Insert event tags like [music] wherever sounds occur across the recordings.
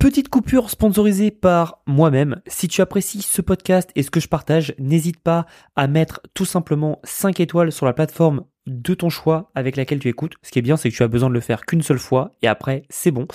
Petite coupure sponsorisée par moi-même. Si tu apprécies ce podcast et ce que je partage, n'hésite pas à mettre tout simplement 5 étoiles sur la plateforme de ton choix avec laquelle tu écoutes. Ce qui est bien, c'est que tu as besoin de le faire qu'une seule fois et après, c'est bon.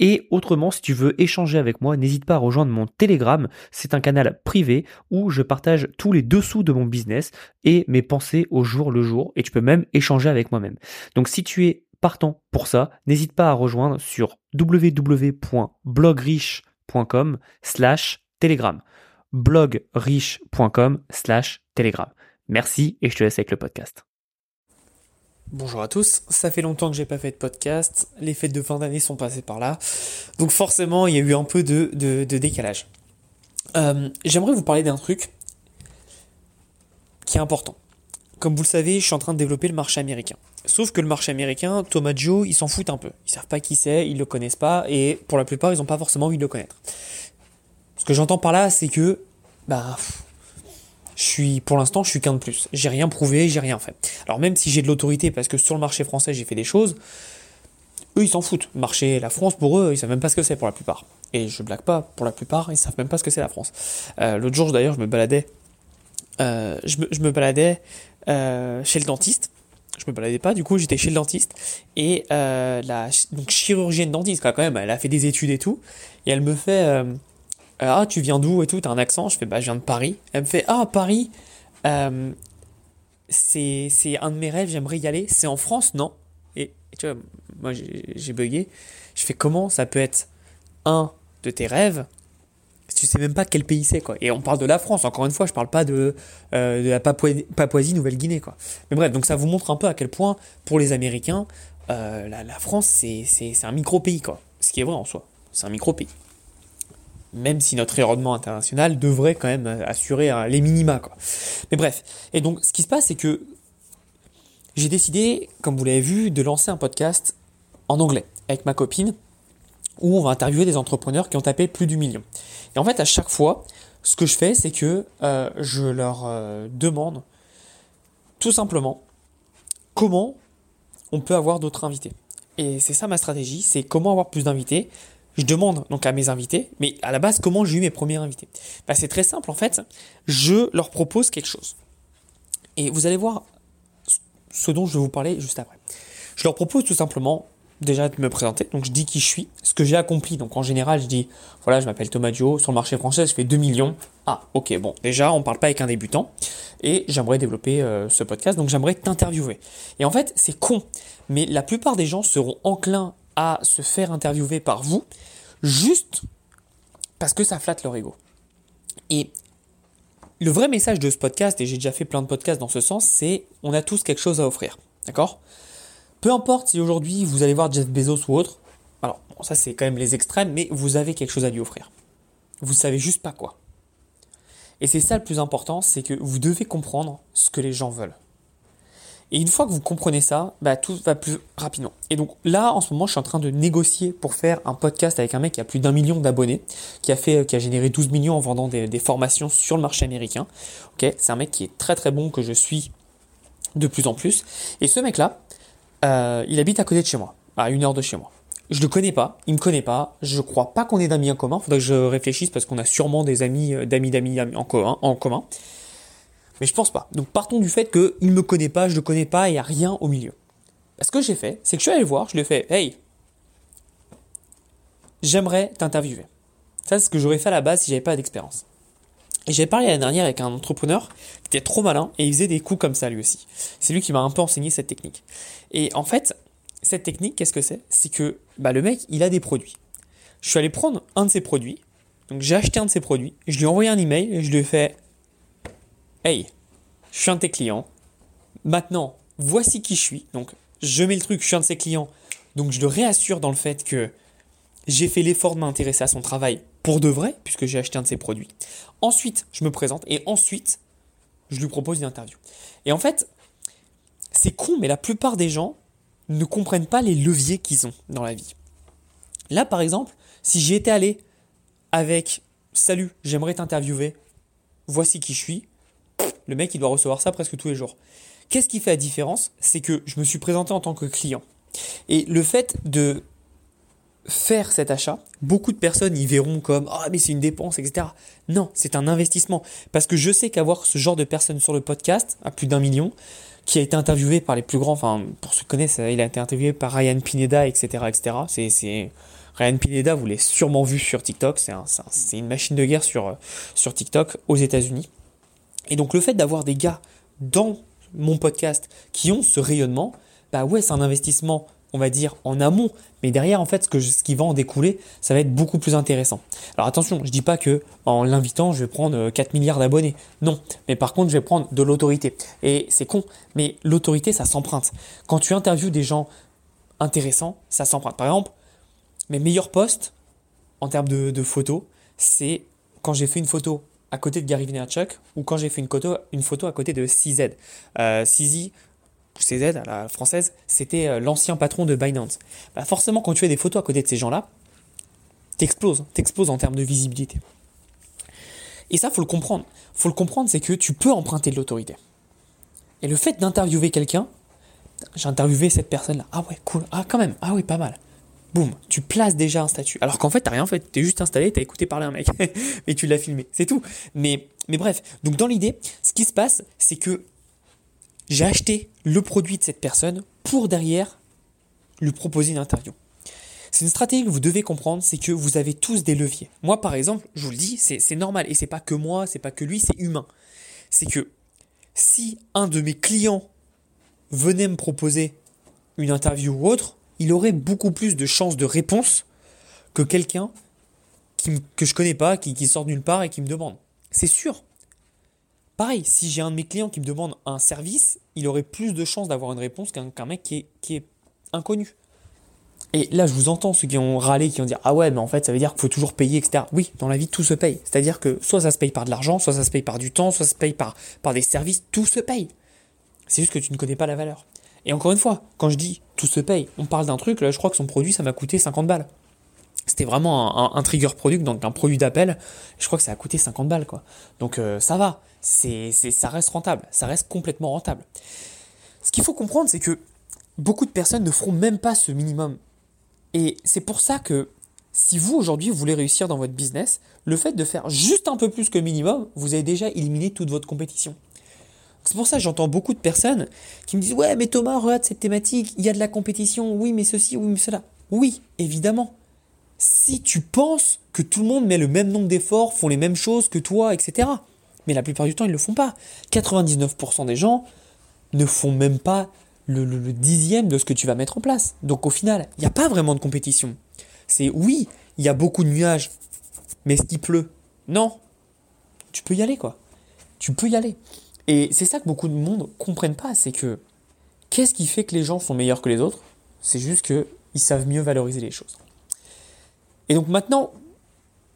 Et autrement, si tu veux échanger avec moi, n'hésite pas à rejoindre mon Telegram. C'est un canal privé où je partage tous les dessous de mon business et mes pensées au jour le jour. Et tu peux même échanger avec moi-même. Donc si tu es partant pour ça, n'hésite pas à rejoindre sur www.blogriche.com slash telegram. blogriche.com slash telegram. Merci et je te laisse avec le podcast. Bonjour à tous, ça fait longtemps que j'ai pas fait de podcast, les fêtes de fin d'année sont passées par là, donc forcément il y a eu un peu de, décalage. Euh, j'aimerais vous parler d'un truc qui est important. Comme vous le savez, je suis en train de développer le marché américain. Sauf que le marché américain, Joe, ils s'en foutent un peu. Ils savent pas qui c'est, ils le connaissent pas, et pour la plupart, ils n'ont pas forcément envie de le connaître. Ce que j'entends par là, c'est que, bah, je suis, pour l'instant, je suis qu'un de plus. J'ai rien prouvé, j'ai rien fait. Alors même si j'ai de l'autorité, parce que sur le marché français, j'ai fait des choses, eux, ils s'en foutent. Marché, la France, pour eux, ils savent même pas ce que c'est pour la plupart. Et je blague pas, pour la plupart, ils savent même pas ce que c'est la France. Euh, l'autre jour, d'ailleurs, je me baladais, euh, je, me, je, me, baladais chez le dentiste. Je me baladais pas, du coup j'étais chez le dentiste. Et euh, la donc chirurgienne dentiste quand même, elle a fait des études et tout. Et elle me fait euh, ah tu viens d'où et tout, t'as un accent, je fais bah je viens de Paris, elle me fait ah Paris euh, c'est c'est un de mes rêves, j'aimerais y aller, c'est en France non? Et, tu vois moi j'ai bugué, je fais comment ça peut être un de tes rêves tu sais même pas quel pays c'est quoi. Et on parle de la France, encore une fois, je parle pas de, euh, la Papouasie, Nouvelle-Guinée quoi. Mais bref, donc ça vous montre un peu à quel point pour les Américains, euh, la, France c'est, un micro-pays quoi. Ce qui est vrai en soi, c'est un micro-pays. Même si notre rayonnement international devrait quand même assurer les minima quoi. Mais bref, et donc ce qui se passe c'est que j'ai décidé, comme vous l'avez vu, de lancer un podcast en anglais avec ma copine où on va interviewer des entrepreneurs qui ont tapé plus du million. Et en fait, à chaque fois, ce que je fais, c'est que euh, je leur euh, demande tout simplement comment on peut avoir d'autres invités. Et c'est ça ma stratégie, c'est comment avoir plus d'invités. Je demande donc à mes invités, mais à la base, comment j'ai eu mes premiers invités bah, C'est très simple en fait, je leur propose quelque chose. Et vous allez voir ce dont je vais vous parler juste après. Je leur propose tout simplement déjà de me présenter. Donc je dis qui je suis, ce que j'ai accompli. Donc en général, je dis voilà, je m'appelle Thomas Dio, sur le marché français, je fais 2 millions. Ah, ok, bon, déjà, on parle pas avec un débutant. Et j'aimerais développer euh, ce podcast, donc j'aimerais t'interviewer. Et en fait, c'est con, mais la plupart des gens seront enclins à se faire interviewer par vous, juste parce que ça flatte leur ego. Et le vrai message de ce podcast, et j'ai déjà fait plein de podcasts dans ce sens, c'est on a tous quelque chose à offrir. D'accord? Peu importe si aujourd'hui vous allez voir Jeff Bezos ou autre, alors ça c'est quand même les extrêmes, mais vous avez quelque chose à lui offrir. Vous savez juste pas quoi. Et c'est ça le plus important, c'est que vous devez comprendre ce que les gens veulent. Et une fois que vous comprenez ça, bah, tout va plus rapidement. Et donc là, en ce moment, je suis en train de négocier pour faire un podcast avec un mec qui a plus d'un million d'abonnés, qui a fait, qui a généré 12 millions en vendant des, formations sur le marché américain. C'est un mec qui est très très bon que je suis de plus en plus. Et ce mec-là, euh, il habite à côté de chez moi, à une heure de chez moi. Je le connais pas, il me connaît pas, je crois pas qu'on ait d'amis en commun, faudrait que je réfléchisse parce qu'on a sûrement des amis, euh, d'amis, d'amis en commun, en commun. Mais je pense pas. Donc partons du fait qu'il me connaît pas, je le connais pas, il n'y a rien au milieu. Ce que j'ai fait, c'est que je suis allé le voir, je lui ai fait, hey, j'aimerais t'interviewer. Ça, c'est ce que j'aurais fait à la base si j'avais pas d'expérience. Et j'ai parlé l'année dernière avec un entrepreneur était trop malin et il faisait des coups comme ça lui aussi. C'est lui qui m'a un peu enseigné cette technique. Et en fait, cette technique, qu'est-ce que c'est? C'est que bah, le mec, il a des produits. Je suis allé prendre un de ses produits. Donc j'ai acheté un de ses produits. Je lui ai envoyé un email et je lui ai fait Hey, je suis un de tes clients. Maintenant, voici qui je suis. Donc je mets le truc, je suis un de ses clients. Donc je le réassure dans le fait que j'ai fait l'effort de m'intéresser à son travail pour de vrai, puisque j'ai acheté un de ses produits. Ensuite, je me présente et ensuite, je lui propose une interview. Et en fait, c'est con, mais la plupart des gens ne comprennent pas les leviers qu'ils ont dans la vie. Là, par exemple, si j'y étais allé avec Salut, j'aimerais t'interviewer, voici qui je suis, le mec, il doit recevoir ça presque tous les jours. Qu'est-ce qui fait la différence? C'est que je me suis présenté en tant que client. Et le fait de faire cet achat, beaucoup de personnes y verront comme ah mais c'est une dépense, etc. Non, c'est un investissement parce que je sais qu'avoir ce genre de personnes sur le podcast à plus d'un million, qui a été interviewé par les plus grands, enfin pour ceux qui connaissent, il a été interviewé par Ryan Pineda, etc., etc. C'est c'est Ryan Pineda, vous l'avez sûrement vu sur TikTok, c'est un, une machine de guerre sur sur TikTok aux États-Unis. Et donc le fait d'avoir des gars dans mon podcast qui ont ce rayonnement, bah ouais, c'est un investissement on va dire, en amont. Mais derrière, en fait, ce, que ce qui va en découler, ça va être beaucoup plus intéressant. Alors attention, je dis pas que en l'invitant, je vais prendre 4 euh, milliards d'abonnés. Non. Mais par contre, je vais prendre de l'autorité. Et c'est con, mais l'autorité, ça s'emprunte. Quand tu interviews des gens intéressants, ça s'emprunte. Par exemple, mes meilleurs posts en termes de, photos, c'est quand j'ai fait une photo à côté de Gary Vaynerchuk ou quand j'ai fait une photo, une photo à côté de CZ. Euh, CZ, CZ, à la française, c'était euh, l'ancien patron de Binance. Bah forcément, quand tu fais des photos à côté de ces gens-là, t'exploses, t'exploses en termes de visibilité. Et ça, faut le comprendre. Faut le comprendre, c'est que tu peux emprunter de l'autorité. Et le fait d'interviewer quelqu'un, j'ai interviewé cette personne-là. Ah ouais, cool. Ah quand même. Ah oui, pas mal. Boum, tu places déjà un statut. Alors qu'en fait, t'as rien fait. T'es juste installé, t'as écouté parler un mec, [laughs] mais tu l'as filmé. C'est tout. Mais, mais bref. Donc dans l'idée, ce qui se passe, c'est que j'ai acheté le produit de cette personne pour derrière lui proposer une interview. C'est une stratégie que vous devez comprendre, c'est que vous avez tous des leviers. Moi, par exemple, je vous le dis, c'est normal. Et c'est pas que moi, c'est pas que lui, c'est humain. C'est que si un de mes clients venait me proposer une interview ou autre, il aurait beaucoup plus de chances de réponse que quelqu'un que je connais pas, qui, sort nulle part et qui me demande. C'est sûr. Pareil, si j'ai un de mes clients qui me demande un service, il aurait plus de chances d'avoir une réponse qu'un mec qui est, inconnu. Et là, je vous entends ceux qui ont râlé, qui ont dit Ah ouais, mais en fait, ça veut dire qu'il faut toujours payer, etc. Oui, dans la vie, tout se paye. C'est-à-dire que soit ça se paye par de l'argent, soit ça se paye par du temps, soit ça se paye par, par des services, tout se paye. C'est juste que tu ne connais pas la valeur. Et encore une fois, quand je dis tout se paye, on parle d'un truc, là, je crois que son produit, ça m'a coûté 50 balles. C'était vraiment un, trigger product, donc un produit d'appel. Je crois que ça a coûté 50 balles, quoi. Donc euh, ça va, c'est, ça reste rentable, ça reste complètement rentable. Ce qu'il faut comprendre, c'est que beaucoup de personnes ne feront même pas ce minimum. Et c'est pour ça que si vous aujourd'hui voulez réussir dans votre business, le fait de faire juste un peu plus que minimum, vous avez déjà éliminé toute votre compétition. C'est pour ça que j'entends beaucoup de personnes qui me disent Ouais, mais Thomas, regarde cette thématique, il y a de la compétition, oui, mais ceci, oui, mais cela. Oui, évidemment si tu penses que tout le monde met le même nombre d'efforts, font les mêmes choses que toi, etc. Mais la plupart du temps, ils ne le font pas. 99% des gens ne font même pas le, dixième de ce que tu vas mettre en place. Donc au final, il n'y a pas vraiment de compétition. C'est oui, il y a beaucoup de nuages, mais est-ce qu'il pleut Non. Tu peux y aller, quoi. Tu peux y aller. Et c'est ça que beaucoup de monde comprennent pas, c'est que qu'est-ce qui fait que les gens sont meilleurs que les autres? C'est juste qu'ils savent mieux valoriser les choses. Et donc maintenant,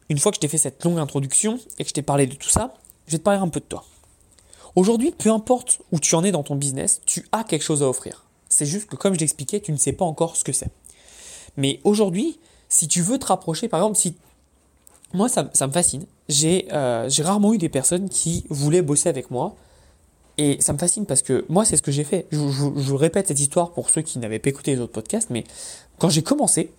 une fois que je t'ai fait cette longue introduction et que je t'ai parlé de tout ça, je vais te parler un peu de toi. Aujourd'hui, peu importe où tu en es dans ton business, tu as quelque chose à offrir. C'est juste que comme je l'expliquais, tu ne sais pas encore ce que c'est. Mais aujourd'hui, si tu veux te rapprocher, par exemple, si moi ça, me fascine, euh, j'ai rarement eu des personnes qui voulaient bosser avec moi. Et ça me fascine parce que moi, c'est ce que j'ai fait. Je, répète cette histoire pour ceux qui n'avaient pas écouté les autres podcasts, mais quand j'ai commencé,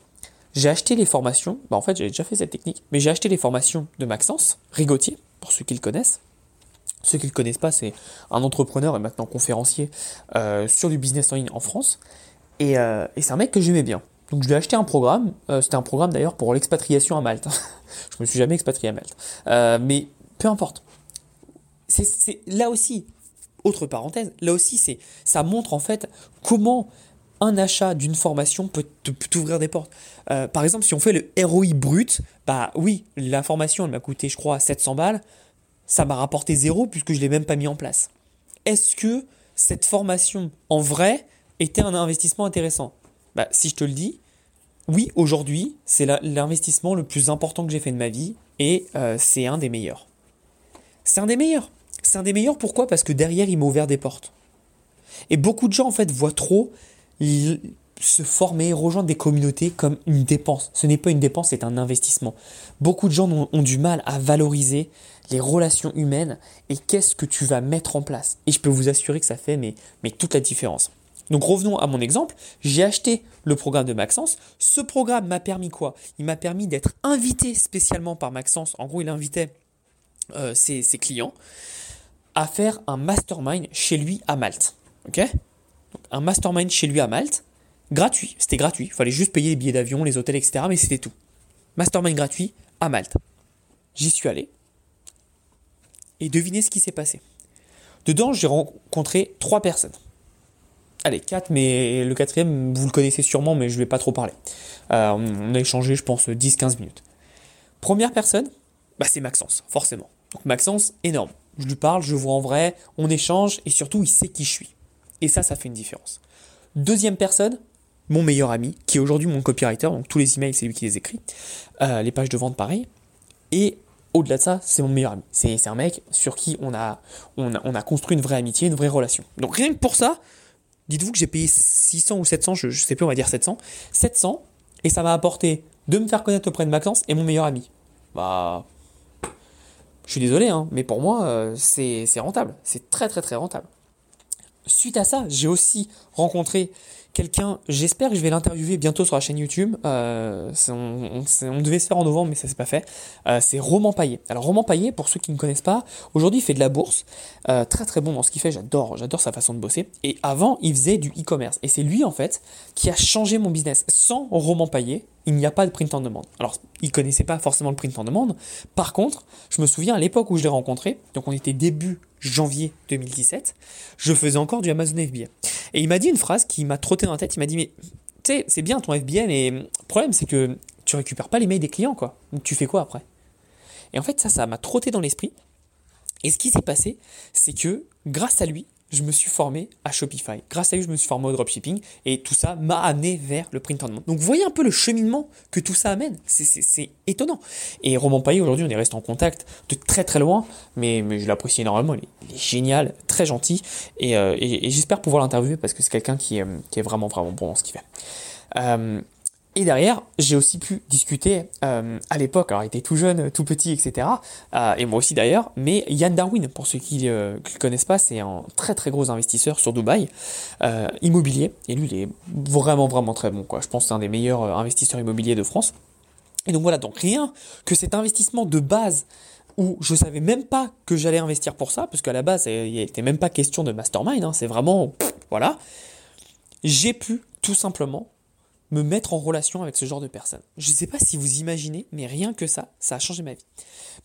j'ai acheté les formations, bah en fait j'avais déjà fait cette technique, mais j'ai acheté les formations de Maxence Rigotier, pour ceux qui le connaissent. Ceux qui ne le connaissent pas, c'est un entrepreneur et maintenant conférencier euh, sur du business en ligne en France. Et, euh, et c'est un mec que j'aimais bien. Donc je lui ai acheté un programme, euh, c'était un programme d'ailleurs pour l'expatriation à Malte. [laughs] je me suis jamais expatrié à Malte. mais peu importe. C'est là aussi, autre parenthèse, là aussi ça montre en fait comment un achat d'une formation peut t'ouvrir des portes. Euh, par exemple, si on fait le ROI brut, bah oui, la formation, elle m'a coûté, je crois, 700 balles. Ça m'a rapporté zéro puisque je ne l'ai même pas mis en place. Est-ce que cette formation, en vrai, était un investissement intéressant? Bah, Si je te le dis, oui, aujourd'hui, c'est l'investissement le plus important que j'ai fait de ma vie et euh, c'est un des meilleurs. C'est un des meilleurs. C'est un des meilleurs pourquoi? Parce que derrière, il m'a ouvert des portes. Et beaucoup de gens, en fait, voient trop se former, rejoindre des communautés comme une dépense. Ce n'est pas une dépense, c'est un investissement. Beaucoup de gens ont, du mal à valoriser les relations humaines et qu'est-ce que tu vas mettre en place. Et je peux vous assurer que ça fait mais, mais toute la différence. Donc revenons à mon exemple, j'ai acheté le programme de Maxence. Ce programme m'a permis quoi? Il m'a permis d'être invité spécialement par Maxence. En gros, il invitait euh, ses, clients à faire un mastermind chez lui à Malte. Ok? Un mastermind chez lui à Malte, gratuit. C'était gratuit. Il fallait juste payer les billets d'avion, les hôtels, etc. Mais c'était tout. Mastermind gratuit à Malte. J'y suis allé. Et devinez ce qui s'est passé. Dedans, j'ai rencontré trois personnes. Allez, quatre, mais le quatrième, vous le connaissez sûrement, mais je ne vais pas trop parler. Euh, on a échangé, je pense, 10-15 minutes. Première personne, bah, c'est Maxence, forcément. Donc Maxence, énorme. Je lui parle, je vois en vrai, on échange, et surtout, il sait qui je suis. Et ça, ça fait une différence. Deuxième personne, mon meilleur ami, qui est aujourd'hui mon copywriter, donc tous les emails, c'est lui qui les écrit. Euh, les pages de vente, pareil. Et au-delà de ça, c'est mon meilleur ami. C'est un mec sur qui on a, on a, construit une vraie amitié, une vraie relation. Donc rien que pour ça, dites-vous que j'ai payé 600 ou 700, je, ne sais plus, on va dire 700. 700, et ça m'a apporté de me faire connaître auprès de Maxence et mon meilleur ami. Bah, je suis désolé, hein, mais pour moi, euh, c'est rentable. C'est très très très rentable. Suite à ça, j'ai aussi rencontré quelqu'un, j'espère que je vais l'interviewer bientôt sur la chaîne YouTube. Euh, on, devait se faire en novembre, mais ça s'est pas fait. Euh, c'est Roman Paillet. Alors Roman Paillet, pour ceux qui ne connaissent pas, aujourd'hui il fait de la bourse, euh, très très bon dans ce qu'il fait. J'adore, j'adore sa façon de bosser. Et avant, il faisait du e-commerce. Et c'est lui en fait qui a changé mon business. Sans Roman Paillet, il n'y a pas de print en demande. Alors, il connaissait pas forcément le print en demande. Par contre, je me souviens à l'époque où je l'ai rencontré, donc on était début janvier 2017, je faisais encore du Amazon FBA. Et il m'a dit une phrase qui m'a trotté dans la tête. Il m'a dit, mais tu sais, c'est bien ton FBA, mais le problème, c'est que tu récupères pas les mails des clients, quoi. Tu fais quoi après? Et en fait, ça, ça m'a trotté dans l'esprit. Et ce qui s'est passé, c'est que grâce à lui, je me suis formé à Shopify. Grâce à lui, je me suis formé au dropshipping et tout ça m'a amené vers le print on demand. Donc, vous voyez un peu le cheminement que tout ça amène. C'est étonnant. Et Roman Payet, aujourd'hui, on est resté en contact de très très loin, mais, mais je l'apprécie énormément. Il est, génial, très gentil euh, et, j'espère pouvoir l'interviewer parce que c'est quelqu'un qui, est vraiment vraiment bon dans ce qu'il fait. Euh, et derrière, j'ai aussi pu discuter euh, à l'époque, alors il était tout jeune, tout petit, etc. Euh, et moi aussi d'ailleurs, mais Yann Darwin, pour ceux qui ne euh, le connaissent pas, c'est un très très gros investisseur sur Dubaï, immobilier, et lui il est vraiment vraiment très bon, quoi. Je pense que c'est un des meilleurs investisseurs immobiliers de France. Et donc voilà, donc rien que cet investissement de base où je savais même pas que j'allais investir pour ça, parce qu'à la base, il n'était même pas question de mastermind, hein, c'est vraiment, voilà, j'ai pu tout simplement me mettre en relation avec ce genre de personnes. Je ne sais pas si vous imaginez, mais rien que ça, ça a changé ma vie.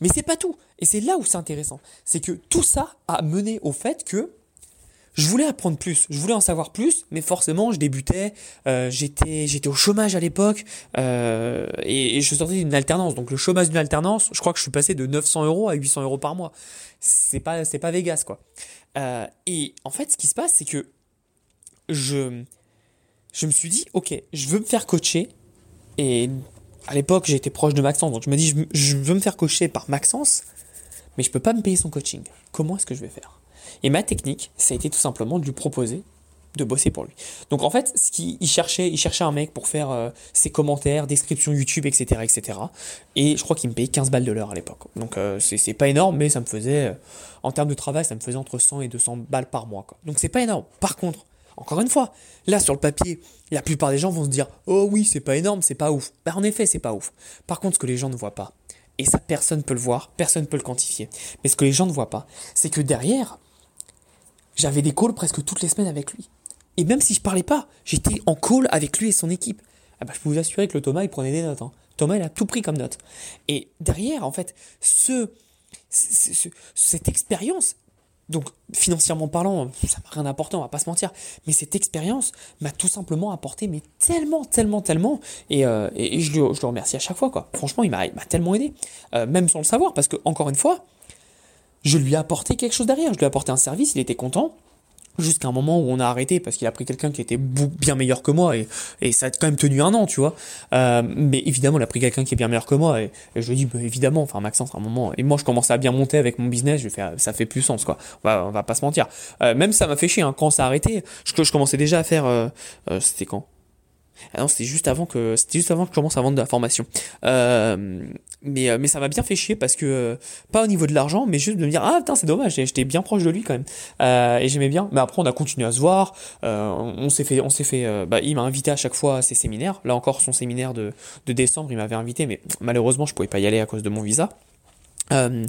Mais c'est pas tout. Et c'est là où c'est intéressant. C'est que tout ça a mené au fait que je voulais apprendre plus, je voulais en savoir plus, mais forcément, je débutais, euh, j'étais, au chômage à l'époque, euh, et, je sortais d'une alternance. Donc le chômage d'une alternance, je crois que je suis passé de 900 euros à 800 euros par mois. C'est pas, c'est pas Vegas, quoi. Euh, et en fait, ce qui se passe, c'est que je, je me suis dit, ok, je veux me faire coacher. Et à l'époque, j'étais proche de Maxence, donc je me dis, je, veux me faire coacher par Maxence, mais je peux pas me payer son coaching. Comment est-ce que je vais faire? Et ma technique, ça a été tout simplement de lui proposer de bosser pour lui. Donc en fait, ce qu'il cherchait, il cherchait un mec pour faire euh, ses commentaires, descriptions YouTube, etc., etc. Et je crois qu'il me payait 15 balles de l'heure à l'époque. Donc euh, c'est pas énorme, mais ça me faisait, euh, en termes de travail, ça me faisait entre 100 et 200 balles par mois. Quoi. Donc c'est pas énorme. Par contre, encore une fois, là sur le papier, la plupart des gens vont se dire Oh oui, c'est pas énorme, c'est pas ouf. Bah en effet, c'est pas ouf. Par contre, ce que les gens ne voient pas, et ça personne ne peut le voir, personne ne peut le quantifier, mais ce que les gens ne voient pas, c'est que derrière, j'avais des calls presque toutes les semaines avec lui. Et même si je parlais pas, j'étais en call avec lui et son équipe. Ah bah, je peux vous assurer que le Thomas, il prenait des notes. Hein. Thomas, il a tout pris comme note. Et derrière, en fait, ce, cette expérience, donc financièrement parlant, ça n'a rien d'important, on va pas se mentir. Mais cette expérience m'a tout simplement apporté, mais tellement, tellement, tellement. Et, euh, je, le, je, le, remercie à chaque fois, quoi. Franchement, il m'a tellement aidé, euh, même sans le savoir, parce que encore une fois, je lui ai apporté quelque chose derrière. Je lui ai apporté un service, il était content jusqu'à un moment où on a arrêté parce qu'il a pris quelqu'un qui était bien meilleur que moi et, et ça a quand même tenu un an tu vois. Euh, mais évidemment il a pris quelqu'un qui est bien meilleur que moi et, je lui dit bah, évidemment enfin Maxence à un moment et moi je commençais à bien monter avec mon business je fais ça fait plus sens quoi. On va, on va pas se mentir. Euh, même ça m'a fait chier hein, quand ça a arrêté je, je commençais déjà à faire euh, euh c'était quand? Ah non, c'était juste avant que c'était juste avant que je commence à vendre de la formation. Euh, mais, euh, mais ça m'a bien fait chier parce que, euh, pas au niveau de l'argent, mais juste de me dire, ah putain, c'est dommage, j'étais bien proche de lui quand même. Euh, et j'aimais bien. Mais après, on a continué à se voir. on s'est fait, on s'est fait, bah, il m'a invité à chaque fois à ses séminaires. Là encore, son séminaire de, de décembre, il m'avait invité, mais malheureusement, je pouvais pas y aller à cause de mon visa. Euh,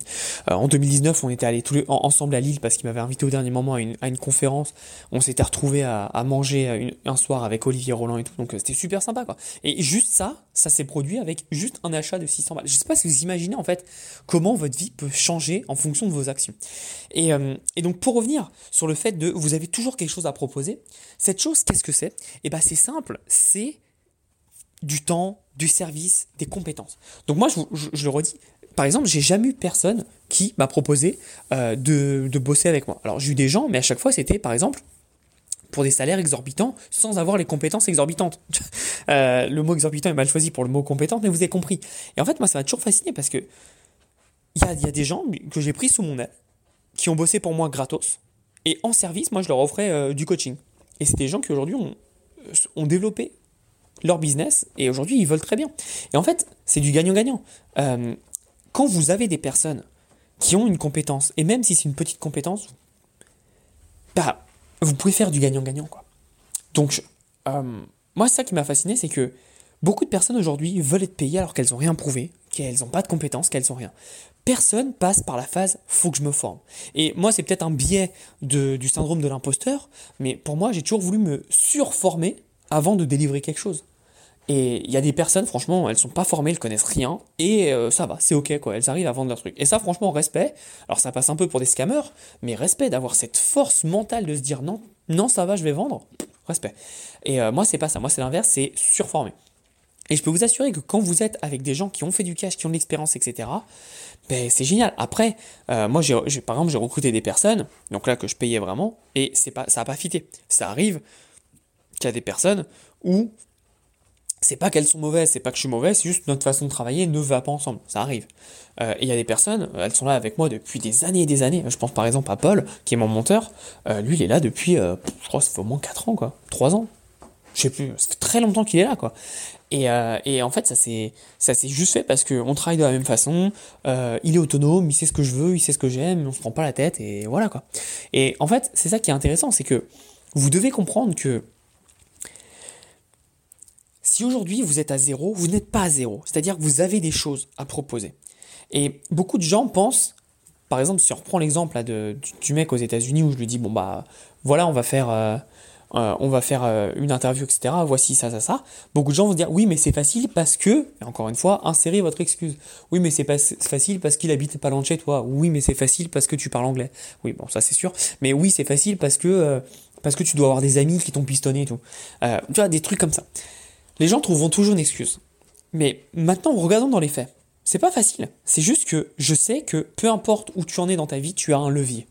euh, en 2019, on était allés tous les, ensemble à Lille parce qu'il m'avait invité au dernier moment à une, à une conférence. On s'était retrouvés à, manger un soir avec Olivier Roland et tout. Donc euh, c'était super sympa quoi. Et juste ça, ça s'est produit avec juste un achat de 600 balles. Je sais pas si vous imaginez en fait comment votre vie peut changer en fonction de vos actions. Et, et donc pour revenir sur le fait de vous avez toujours quelque chose à proposer. Cette chose, qu'est-ce que c'est? Et eh ben c'est simple, c'est du temps, du service, des compétences. Donc moi, je, je le redis, par exemple, j'ai jamais eu personne qui m'a proposé euh, de, de, bosser avec moi. Alors j'ai eu des gens, mais à chaque fois c'était par exemple pour des salaires exorbitants sans avoir les compétences exorbitantes. [laughs] euh, le mot exorbitant est mal choisi pour le mot compétente, mais vous avez compris. Et en fait, moi ça m'a toujours fasciné parce que il y a, des gens que j'ai pris sous mon aile qui ont bossé pour moi gratos et en service, moi je leur offrais euh, du coaching. Et c'est des gens qui aujourd'hui ont, ont développé leur business et aujourd'hui ils veulent très bien. Et en fait, c'est du gagnant-gagnant. Quand vous avez des personnes qui ont une compétence, et même si c'est une petite compétence, bah, vous pouvez faire du gagnant-gagnant. quoi. Donc, euh, moi, ça qui m'a fasciné, c'est que beaucoup de personnes aujourd'hui veulent être payées alors qu'elles n'ont rien prouvé, qu'elles n'ont pas de compétences, qu'elles n'ont rien. Personne passe par la phase faut que je me forme. Et moi, c'est peut-être un biais du syndrome de l'imposteur, mais pour moi, j'ai toujours voulu me surformer avant de délivrer quelque chose. Et il y a des personnes, franchement, elles sont pas formées, elles connaissent rien, et euh, ça va, c'est ok quoi, elles arrivent à vendre leur truc. Et ça, franchement, respect. Alors ça passe un peu pour des scammers, mais respect d'avoir cette force mentale de se dire non, non, ça va, je vais vendre. Respect. Et euh, moi, c'est pas ça, moi, c'est l'inverse, c'est surformer. Et je peux vous assurer que quand vous êtes avec des gens qui ont fait du cash, qui ont de l'expérience, etc., ben, c'est génial. Après, euh, moi, j'ai, par exemple, j'ai recruté des personnes, donc là, que je payais vraiment, et pas, ça n'a pas fité. Ça arrive qu'il y a des personnes où c'est pas qu'elles sont mauvaises, c'est pas que je suis mauvais, c'est juste notre façon de travailler ne va pas ensemble. Ça arrive. Euh, et il y a des personnes, elles sont là avec moi depuis des années et des années. Je pense par exemple à Paul, qui est mon monteur. Euh, lui, il est là depuis, euh, je crois, ça fait au moins 4 ans, quoi. 3 ans. Je sais plus, ça fait très longtemps qu'il est là, quoi. Et, et en fait, ça s'est, juste fait parce qu'on travaille de la même façon. il est autonome, il sait ce que je veux, il sait ce que j'aime, on se prend pas la tête, et voilà, quoi. Et en fait, c'est ça qui est intéressant, c'est que vous devez comprendre que si aujourd'hui vous êtes à zéro, vous n'êtes pas à zéro. C'est-à-dire que vous avez des choses à proposer. Et beaucoup de gens pensent, par exemple, si on reprend l'exemple du, du, mec aux États-Unis où je lui dis bon bah voilà on va faire euh, euh, on va faire euh, une interview etc. Voici ça ça ça. Beaucoup de gens vont dire oui mais c'est facile parce que et encore une fois insérez votre excuse. Oui mais c'est pas facile parce qu'il habite pas loin de chez toi. Oui mais c'est facile parce que tu parles anglais. Oui bon ça c'est sûr. Mais oui c'est facile parce que parce que tu dois avoir des amis qui t'ont pistonné et tout. tu vois des trucs comme ça. Les gens trouveront toujours une excuse. Mais maintenant, regardons dans les faits. C'est pas facile. C'est juste que je sais que peu importe où tu en es dans ta vie, tu as un levier.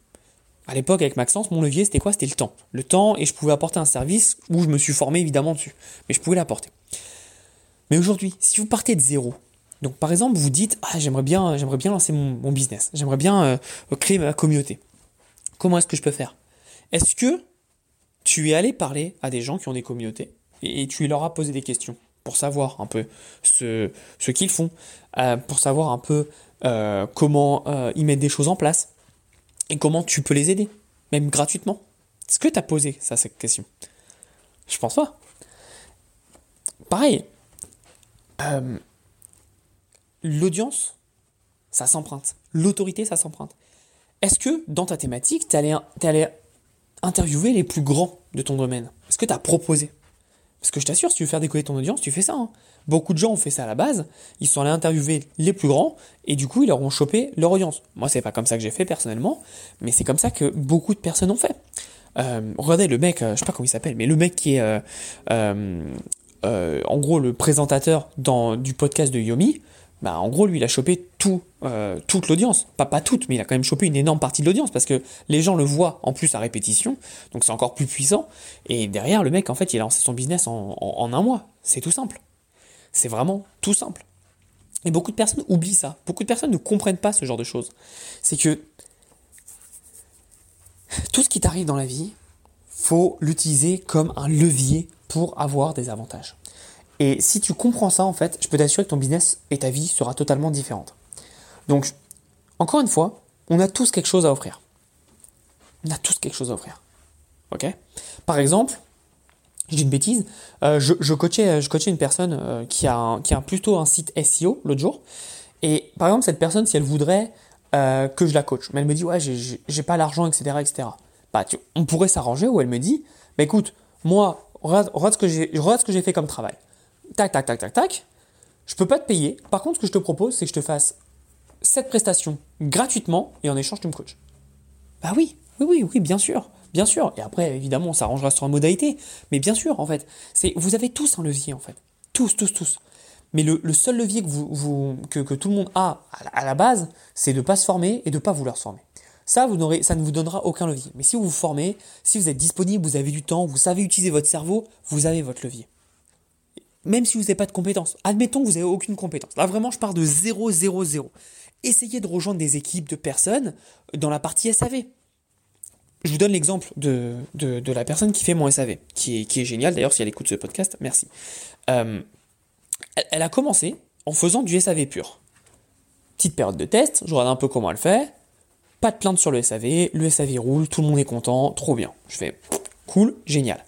À l'époque, avec Maxence, mon levier, c'était quoi? C'était le temps. Le temps, et je pouvais apporter un service où je me suis formé évidemment dessus. Mais je pouvais l'apporter. Mais aujourd'hui, si vous partez de zéro, donc par exemple, vous dites Ah, j'aimerais bien, j'aimerais bien lancer mon, business, j'aimerais bien euh, créer ma communauté. Comment est-ce que je peux faire? Est-ce que tu es allé parler à des gens qui ont des communautés? Et tu leur as posé des questions pour savoir un peu ce, qu'ils font, euh, pour savoir un peu euh, comment euh, ils mettent des choses en place et comment tu peux les aider, même gratuitement. Est-ce que tu as posé ça, cette question? Je pense pas. Pareil, l'audience, ça s'emprunte. L'autorité, ça s'emprunte. Est-ce que dans ta thématique, tu es allé interviewer les plus grands de ton domaine? Est-ce que tu as proposé? Parce que je t'assure, si tu veux faire décoller ton audience, tu fais ça. Hein. Beaucoup de gens ont fait ça à la base. Ils sont allés interviewer les plus grands et du coup, ils leur ont chopé leur audience. Moi, c'est pas comme ça que j'ai fait personnellement, mais c'est comme ça que beaucoup de personnes ont fait. Euh, regardez le mec, euh, je sais pas comment il s'appelle, mais le mec qui est euh, en gros le présentateur du podcast de Yomi, bah, en gros, lui, il a chopé euh, toute l'audience. Pas, pas toute, mais il a quand même chopé une énorme partie de l'audience parce que les gens le voient en plus à répétition, donc c'est encore plus puissant. Et derrière, le mec, en fait, il a lancé son business en, en un mois. C'est tout simple. C'est vraiment tout simple. Et beaucoup de personnes oublient ça. Beaucoup de personnes ne comprennent pas ce genre de choses. C'est que tout ce qui t'arrive dans la vie, faut l'utiliser comme un levier pour avoir des avantages. Et si tu comprends ça, en fait, je peux t'assurer que ton business et ta vie sera totalement différente. Donc, encore une fois, on a tous quelque chose à offrir. On a tous quelque chose à offrir. Ok? Par exemple, je dis une bêtise, euh, je, coachais, je coachais une personne euh, qui, a qui a plutôt un site SEO l'autre jour. Et par exemple, cette personne, si elle voudrait euh, que je la coach, mais elle me dit, ouais, j'ai pas l'argent, etc., etc. Bah, on pourrait s'arranger où elle me dit, bah écoute, moi, regarde, regarde ce que j'ai fait comme travail. Tac, tac, tac, tac, tac. Je peux pas te payer. Par contre, ce que je te propose, c'est que je te fasse cette prestation gratuitement et en échange, tu me coaches. Bah oui, oui, oui, oui, bien sûr. Bien sûr. Et après, évidemment, on s'arrangera sur la modalité. Mais bien sûr, en fait, c'est vous avez tous un levier, en fait. Tous, tous, tous. Mais le, seul levier que, tout le monde a à la, base, c'est de ne pas se former et de ne pas vouloir se former. Ça, vous ça ne vous donnera aucun levier. Mais si vous vous formez, si vous êtes disponible, vous avez du temps, vous savez utiliser votre cerveau, vous avez votre levier. Même si vous n'avez pas de compétences. Admettons que vous n'avez aucune compétence. Là, vraiment, je pars de 0, 0, 0. Essayez de rejoindre des équipes de personnes dans la partie SAV je vous donne l'exemple de, de, la personne qui fait mon SAV, qui est, qui est géniale. D'ailleurs, si elle écoute ce podcast, merci. Euh, elle, a commencé en faisant du SAV pur. Petite période de test, je regarde un peu comment elle fait. Pas de plainte sur le SAV, le SAV roule, tout le monde est content, trop bien. Je fais cool, génial.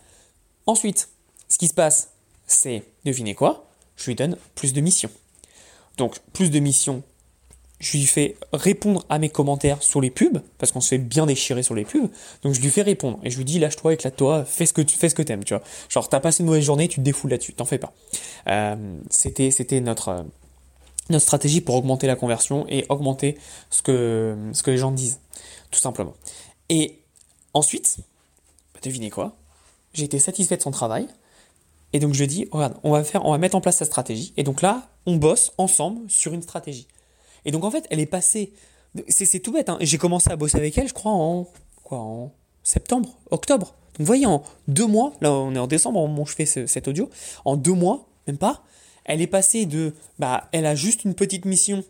Ensuite, ce qui se passe, c'est, devinez quoi Je lui donne plus de missions. Donc, plus de missions je lui fais répondre à mes commentaires sur les pubs, parce qu'on se fait bien déchirer sur les pubs, donc je lui fais répondre, et je lui dis lâche-toi, éclate-toi, fais ce que tu fais ce que t'aimes, tu vois. Genre t'as passé une mauvaise journée, tu te défoules là-dessus, t'en fais pas. Euh, c'était c'était notre euh, notre stratégie pour augmenter la conversion et augmenter ce que ce que les gens disent, tout simplement. Et ensuite, bah, devinez quoi J'ai été satisfait de son travail. Et donc je dis, regarde, on va faire, on va mettre en place sa stratégie. Et donc là, on bosse ensemble sur une stratégie. Et donc en fait, elle est passée. C'est tout bête. Hein. J'ai commencé à bosser avec elle, je crois, en, quoi, en septembre, octobre. Donc vous voyez, en deux mois, là on est en décembre où je fais cet audio, en deux mois, même pas, elle est passée de. Bah, elle a juste une petite mission.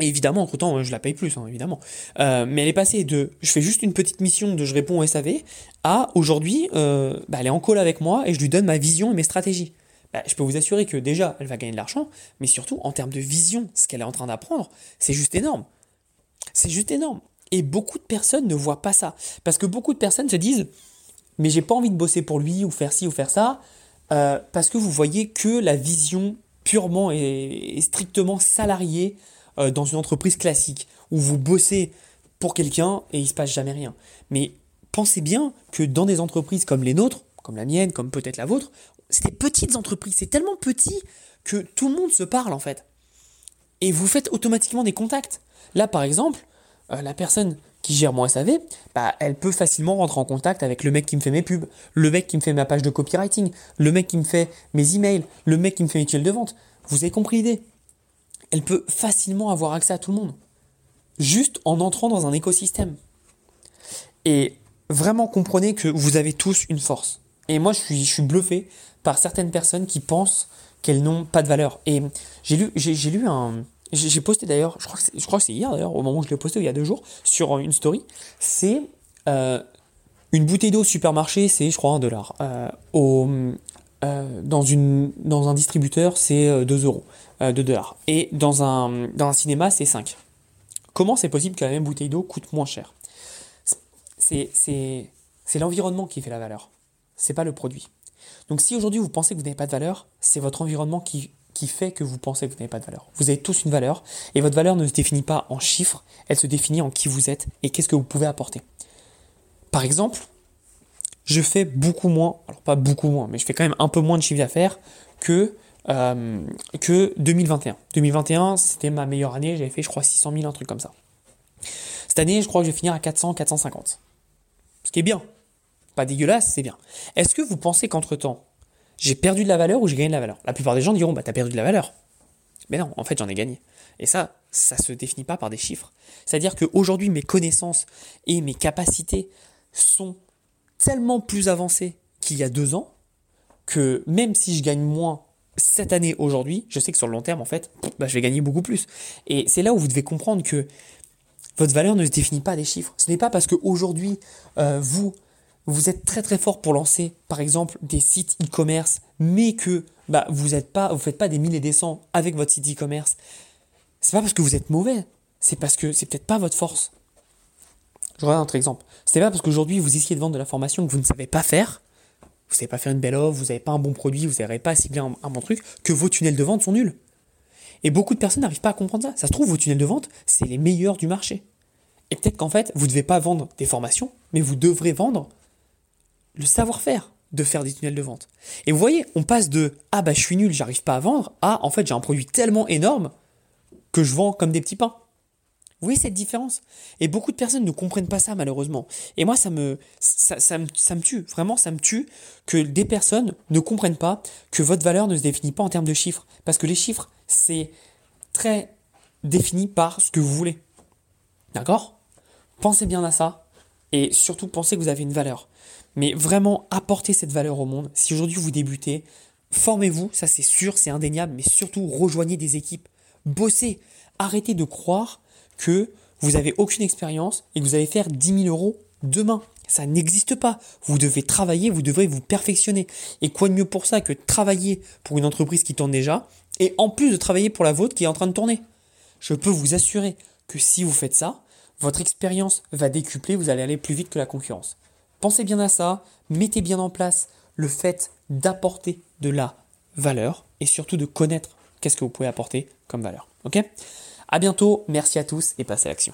Et évidemment, entre temps, je la paye plus, hein, évidemment. Euh, mais elle est passée de je fais juste une petite mission de je réponds au SAV à aujourd'hui, euh, bah, elle est en call avec moi et je lui donne ma vision et mes stratégies. Bah, je peux vous assurer que déjà, elle va gagner de l'argent, mais surtout, en termes de vision, ce qu'elle est en train d'apprendre, c'est juste énorme. C'est juste énorme. Et beaucoup de personnes ne voient pas ça. Parce que beaucoup de personnes se disent, mais j'ai pas envie de bosser pour lui, ou faire ci, ou faire ça, euh, parce que vous voyez que la vision purement et, strictement salariée euh, dans une entreprise classique, où vous bossez pour quelqu'un et il se passe jamais rien. Mais pensez bien que dans des entreprises comme les nôtres, comme la mienne, comme peut-être la vôtre, c'est des petites entreprises, c'est tellement petit que tout le monde se parle en fait. Et vous faites automatiquement des contacts. Là par exemple, euh, la personne qui gère mon SAV, bah, elle peut facilement rentrer en contact avec le mec qui me fait mes pubs, le mec qui me fait ma page de copywriting, le mec qui me fait mes emails, le mec qui me fait mes tuiles de vente. Vous avez compris l'idée? Elle peut facilement avoir accès à tout le monde. Juste en entrant dans un écosystème. Et vraiment comprenez que vous avez tous une force. Et moi, je suis, bluffé par certaines personnes qui pensent qu'elles n'ont pas de valeur. Et j'ai lu, j'ai, un, j'ai posté d'ailleurs, je crois que c'est, hier d'ailleurs, au moment où je l'ai posté, il y a deux jours, sur une story. C'est euh, une bouteille d'eau supermarché, c'est je crois un dollar. Euh, euh, dans un distributeur, c'est 2 euros, 2 dollars. Et dans un, dans un cinéma, c'est 5. Comment c'est possible que la même bouteille d'eau coûte moins cher c'est l'environnement qui fait la valeur c'est pas le produit. Donc si aujourd'hui vous pensez que vous n'avez pas de valeur, c'est votre environnement qui, qui fait que vous pensez que vous n'avez pas de valeur. Vous avez tous une valeur et votre valeur ne se définit pas en chiffres, elle se définit en qui vous êtes et qu'est-ce que vous pouvez apporter. Par exemple, je fais beaucoup moins, alors pas beaucoup moins, mais je fais quand même un peu moins de chiffre d'affaires que, euh, que 2021. 2021, c'était ma meilleure année, j'avais fait je crois 600 000, un truc comme ça. Cette année, je crois que je vais finir à 400, 450. Ce qui est bien, pas dégueulasse, c'est bien. Est-ce que vous pensez qu'entre-temps, j'ai perdu de la valeur ou j'ai gagné de la valeur? La plupart des gens diront, bah t'as perdu de la valeur. Mais non, en fait j'en ai gagné. Et ça, ça se définit pas par des chiffres. C'est-à-dire qu'aujourd'hui, mes connaissances et mes capacités sont tellement plus avancées qu'il y a deux ans que même si je gagne moins cette année aujourd'hui, je sais que sur le long terme, en fait, bah, je vais gagner beaucoup plus. Et c'est là où vous devez comprendre que votre valeur ne se définit pas des chiffres. Ce n'est pas parce qu'aujourd'hui, euh, vous, vous êtes très très fort pour lancer, par exemple, des sites e-commerce, mais que bah, vous ne pas, faites pas des mille et des cents avec votre site e-commerce, c'est pas parce que vous êtes mauvais, c'est parce que c'est peut-être pas votre force. Je regarde un autre exemple. C'est pas parce qu'aujourd'hui vous essayez de vendre de la formation que vous ne savez pas faire, vous savez pas faire une belle offre, vous n'avez pas un bon produit, vous n'avez pas ciblé un, un bon truc, que vos tunnels de vente sont nuls. Et beaucoup de personnes n'arrivent pas à comprendre ça. Ça se trouve, vos tunnels de vente, c'est les meilleurs du marché. Et peut-être qu'en fait, vous ne devez pas vendre des formations, mais vous devrez vendre le savoir-faire de faire des tunnels de vente. Et vous voyez, on passe de ah bah je suis nul, j'arrive pas à vendre à en fait j'ai un produit tellement énorme que je vends comme des petits pains. Vous voyez cette différence. Et beaucoup de personnes ne comprennent pas ça malheureusement. Et moi ça me ça, me tue, vraiment ça me tue que des personnes ne comprennent pas que votre valeur ne se définit pas en termes de chiffres. Parce que les chiffres c'est très défini par ce que vous voulez. D'accord? Pensez bien à ça et surtout pensez que vous avez une valeur. Mais vraiment apporter cette valeur au monde. Si aujourd'hui vous débutez, formez-vous, ça c'est sûr, c'est indéniable, mais surtout rejoignez des équipes, bossez, arrêtez de croire que vous n'avez aucune expérience et que vous allez faire 10 000 euros demain. Ça n'existe pas. Vous devez travailler, vous devrez vous perfectionner. Et quoi de mieux pour ça que travailler pour une entreprise qui tourne déjà et en plus de travailler pour la vôtre qui est en train de tourner? Je peux vous assurer que si vous faites ça, votre expérience va décupler, vous allez aller plus vite que la concurrence. Pensez bien à ça, mettez bien en place le fait d'apporter de la valeur et surtout de connaître qu'est-ce que vous pouvez apporter comme valeur. Ok? À bientôt, merci à tous et passez à l'action.